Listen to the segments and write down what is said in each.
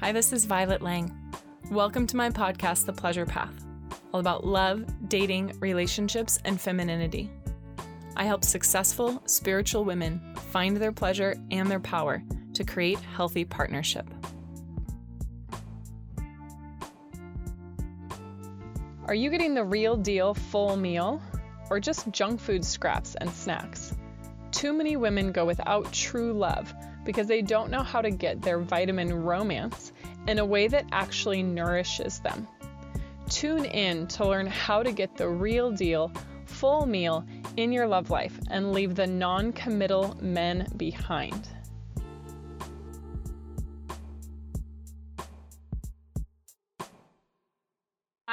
Hi, this is Violet Lang. Welcome to my podcast, The Pleasure Path, all about love, dating, relationships, and femininity. I help successful spiritual women find their pleasure and their power to create healthy partnership. Are you getting the real deal full meal or just junk food scraps and snacks? Too many women go without true love because they don't know how to get their vitamin romance in a way that actually nourishes them. Tune in to learn how to get the real deal, full meal in your love life and leave the non committal men behind.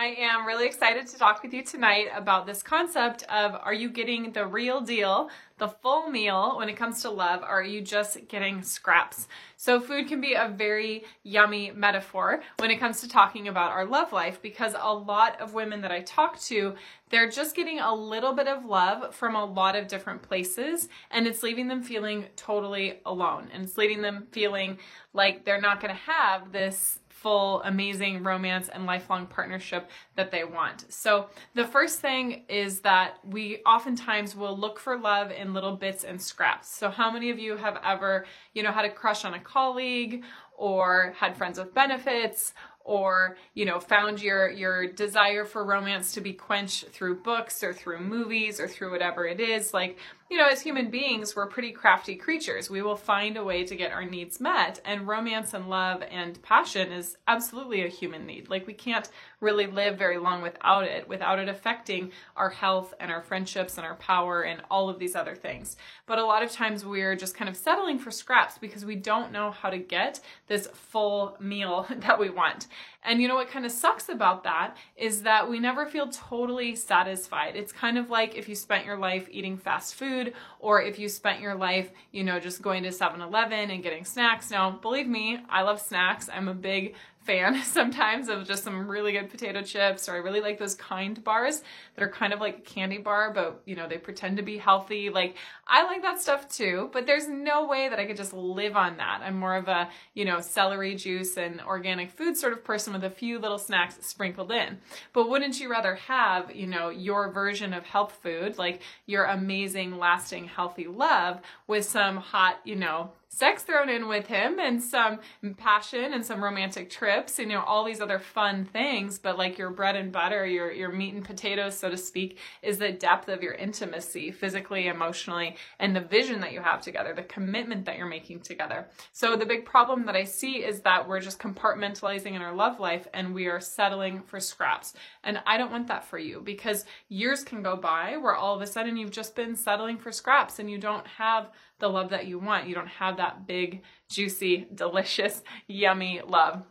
I am really excited to talk with you tonight about this concept of are you getting the real deal, the full meal when it comes to love, or are you just getting scraps? So, food can be a very yummy metaphor when it comes to talking about our love life because a lot of women that I talk to, they're just getting a little bit of love from a lot of different places, and it's leaving them feeling totally alone, and it's leaving them feeling like they're not going to have this full, amazing romance and lifelong partnership that they want. So, the first thing is that we oftentimes will look for love in little bits and scraps. So, how many of you have ever, you know, had a crush on a colleague or had friends with benefits or you know found your your desire for romance to be quenched through books or through movies or through whatever it is like you know, as human beings, we're pretty crafty creatures. We will find a way to get our needs met. And romance and love and passion is absolutely a human need. Like, we can't really live very long without it, without it affecting our health and our friendships and our power and all of these other things. But a lot of times we're just kind of settling for scraps because we don't know how to get this full meal that we want. And you know what kind of sucks about that is that we never feel totally satisfied. It's kind of like if you spent your life eating fast food or if you spent your life, you know, just going to 7-Eleven and getting snacks. Now, believe me, I love snacks. I'm a big fan sometimes of just some really good potato chips or I really like those kind bars that are kind of like a candy bar but you know they pretend to be healthy. Like I like that stuff too but there's no way that I could just live on that. I'm more of a you know celery juice and organic food sort of person with a few little snacks sprinkled in. But wouldn't you rather have you know your version of health food like your amazing lasting healthy love with some hot you know sex thrown in with him and some passion and some romantic trips, and you know, all these other fun things. But like your bread and butter, your, your meat and potatoes, so to speak, is the depth of your intimacy, physically, emotionally, and the vision that you have together, the commitment that you're making together. So the big problem that I see is that we're just compartmentalizing in our love life and we are settling for scraps. And I don't want that for you because years can go by where all of a sudden you've just been settling for scraps and you don't have the love that you want. You don't have that big, juicy, delicious, yummy love.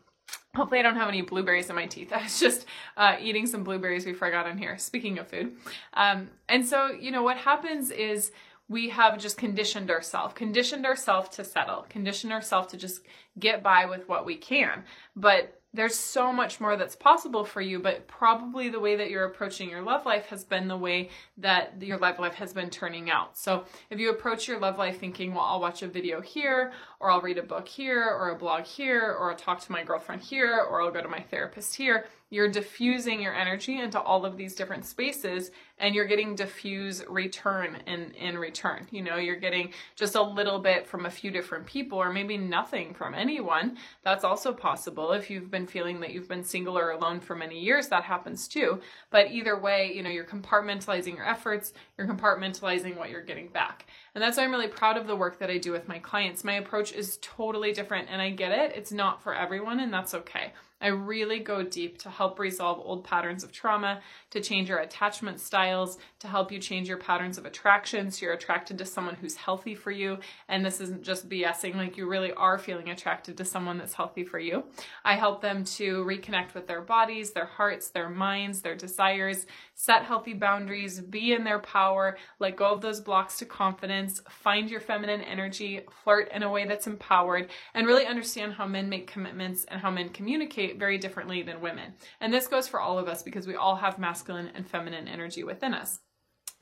Hopefully, I don't have any blueberries in my teeth. I was just uh, eating some blueberries before I got on here. Speaking of food. Um, and so, you know, what happens is we have just conditioned ourselves, conditioned ourselves to settle, conditioned ourselves to just get by with what we can. But there's so much more that's possible for you, but probably the way that you're approaching your love life has been the way that your love life has been turning out. So if you approach your love life thinking, well, I'll watch a video here, or I'll read a book here, or a blog here, or I'll talk to my girlfriend here, or I'll go to my therapist here, you're diffusing your energy into all of these different spaces and you're getting diffuse return in in return you know you're getting just a little bit from a few different people or maybe nothing from anyone that's also possible if you've been feeling that you've been single or alone for many years that happens too but either way you know you're compartmentalizing your efforts you're compartmentalizing what you're getting back and that's why I'm really proud of the work that I do with my clients. My approach is totally different and I get it. It's not for everyone and that's okay. I really go deep to help resolve old patterns of trauma, to change your attachment styles, to help you change your patterns of attraction so you're attracted to someone who's healthy for you. And this isn't just BSing, like you really are feeling attracted to someone that's healthy for you. I help them to reconnect with their bodies, their hearts, their minds, their desires, set healthy boundaries, be in their power, let go of those blocks to confidence, find your feminine energy, flirt in a way that's empowered, and really understand how men make commitments and how men communicate very differently than women. And this goes for all of us because we all have masculine and feminine energy within us.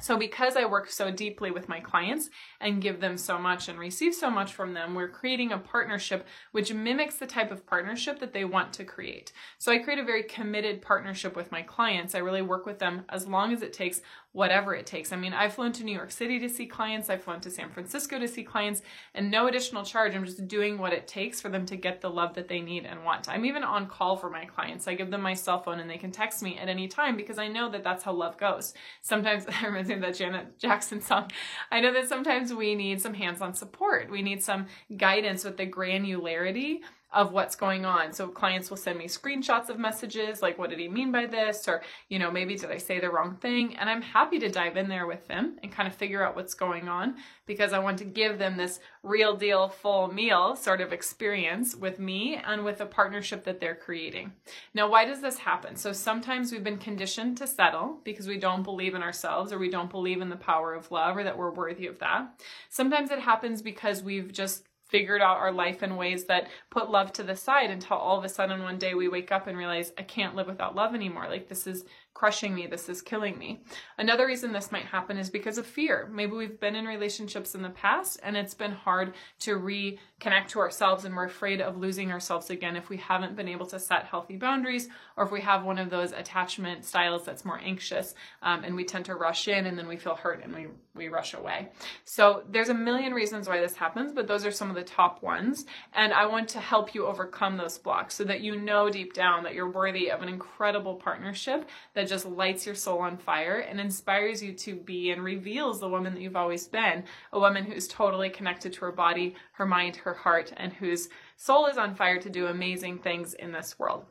So, because I work so deeply with my clients and give them so much and receive so much from them, we're creating a partnership which mimics the type of partnership that they want to create. So, I create a very committed partnership with my clients. I really work with them as long as it takes whatever it takes. I mean, I've flown to New York City to see clients, I've flown to San Francisco to see clients, and no additional charge. I'm just doing what it takes for them to get the love that they need and want. I'm even on call for my clients. I give them my cell phone and they can text me at any time because I know that that's how love goes. Sometimes, I remember that Janet Jackson song. I know that sometimes we need some hands on support. We need some guidance with the granularity of what's going on. So clients will send me screenshots of messages like, what did he mean by this? Or, you know, maybe did I say the wrong thing? And I'm happy to dive in there with them and kind of figure out what's going on because I want to give them this real deal full meal sort of experience with me and with a partnership that they're creating. Now, why does this happen? So sometimes we've been conditioned to settle because we don't believe in ourselves or we don't believe in the power of love or that we're worthy of that. Sometimes it happens because we've just figured out our life in ways that put love to the side until all of a sudden one day we wake up and realize I can't live without love anymore. Like this is crushing me. This is killing me. Another reason this might happen is because of fear. Maybe we've been in relationships in the past and it's been hard to reconnect to ourselves and we're afraid of losing ourselves again if we haven't been able to set healthy boundaries or if we have one of those attachment styles that's more anxious um, and we tend to rush in and then we feel hurt and we, we rush away. So there's a million reasons why this happens, but those are some of the top ones. And I want to help you overcome those blocks so that you know deep down that you're worthy of an incredible partnership that that just lights your soul on fire and inspires you to be and reveals the woman that you've always been a woman who's totally connected to her body, her mind, her heart, and whose soul is on fire to do amazing things in this world.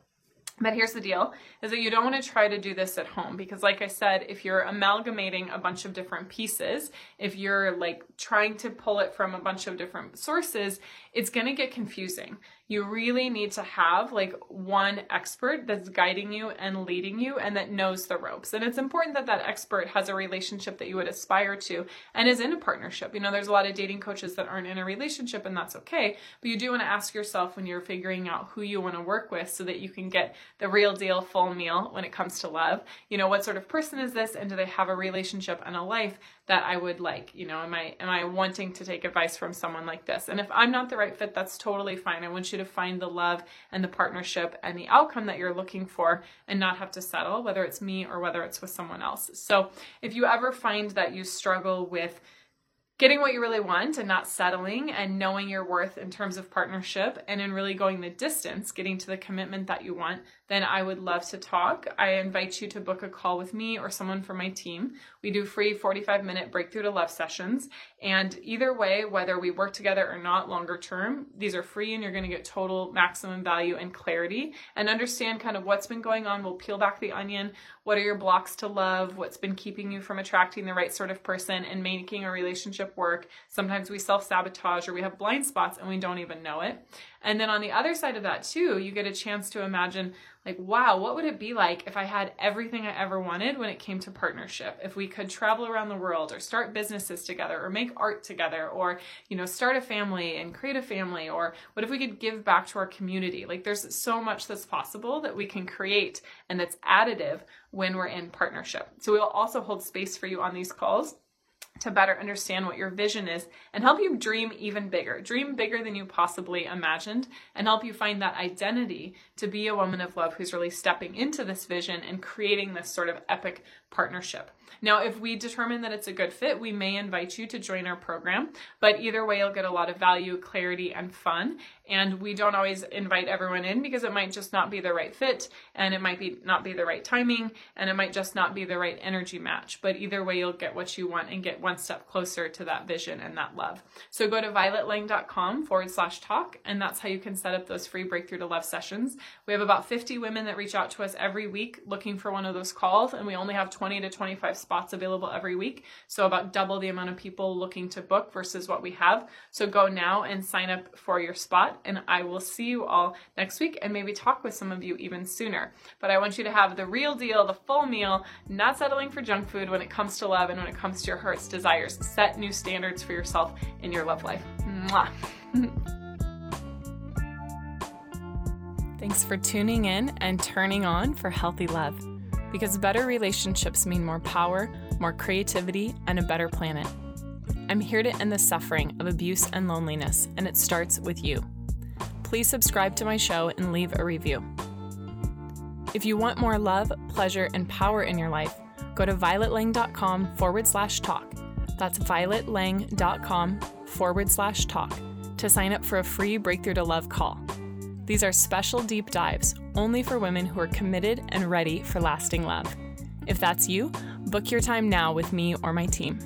But here's the deal is that you don't want to try to do this at home because like I said, if you're amalgamating a bunch of different pieces, if you're like trying to pull it from a bunch of different sources, it's going to get confusing you really need to have like one expert that's guiding you and leading you and that knows the ropes. And it's important that that expert has a relationship that you would aspire to and is in a partnership. You know, there's a lot of dating coaches that aren't in a relationship and that's okay. But you do want to ask yourself when you're figuring out who you want to work with so that you can get the real deal full meal when it comes to love. You know, what sort of person is this and do they have a relationship and a life that I would like? You know, am I am I wanting to take advice from someone like this? And if I'm not the right fit, that's totally fine. I want you you to find the love and the partnership and the outcome that you're looking for and not have to settle, whether it's me or whether it's with someone else. So if you ever find that you struggle with getting what you really want and not settling and knowing your worth in terms of partnership and in really going the distance, getting to the commitment that you want, then I would love to talk. I invite you to book a call with me or someone from my team. We do free 45 minute breakthrough to love sessions. And either way, whether we work together or not longer term, these are free and you're going to get total maximum value and clarity and understand kind of what's been going on. We'll peel back the onion. What are your blocks to love? What's been keeping you from attracting the right sort of person and making a relationship work? Sometimes we self sabotage or we have blind spots and we don't even know it. And then on the other side of that, too, you get a chance to imagine, like, wow, what would it be like if I had everything I ever wanted when it came to partnership? If we could travel around the world or start businesses together or make art together or, you know, start a family and create a family? Or what if we could give back to our community? Like, there's so much that's possible that we can create and that's additive when we're in partnership. So we'll also hold space for you on these calls to better understand what your vision is and help you dream even bigger. Dream bigger than you possibly imagined and help you find that identity to be a woman of love who's really stepping into this vision and creating this sort of epic partnership. Now, if we determine that it's a good fit, we may invite you to join our program, but either way, you'll get a lot of value, clarity, and fun. And we don't always invite everyone in because it might just not be the right fit, and it might be not be the right timing, and it might just not be the right energy match. But either way, you'll get what you want and get one step closer to that vision and that love. So go to violetlang.com forward slash talk, and that's how you can set up those free breakthrough to love sessions. We have about 50 women that reach out to us every week looking for one of those calls, and we only have 20 to 25 spots available every week. So about double the amount of people looking to book versus what we have. So go now and sign up for your spot, and I will see you all next week and maybe talk with some of you even sooner. But I want you to have the real deal, the full meal, not settling for junk food when it comes to love and when it comes to your heart's desires. Set new standards for yourself in your love life. Mwah. Thanks for tuning in and turning on for healthy love. Because better relationships mean more power, more creativity, and a better planet. I'm here to end the suffering of abuse and loneliness, and it starts with you. Please subscribe to my show and leave a review. If you want more love, pleasure, and power in your life, go to violetlang.com forward slash talk. That's violetlang.com forward slash talk to sign up for a free Breakthrough to Love call. These are special deep dives only for women who are committed and ready for lasting love. If that's you, book your time now with me or my team.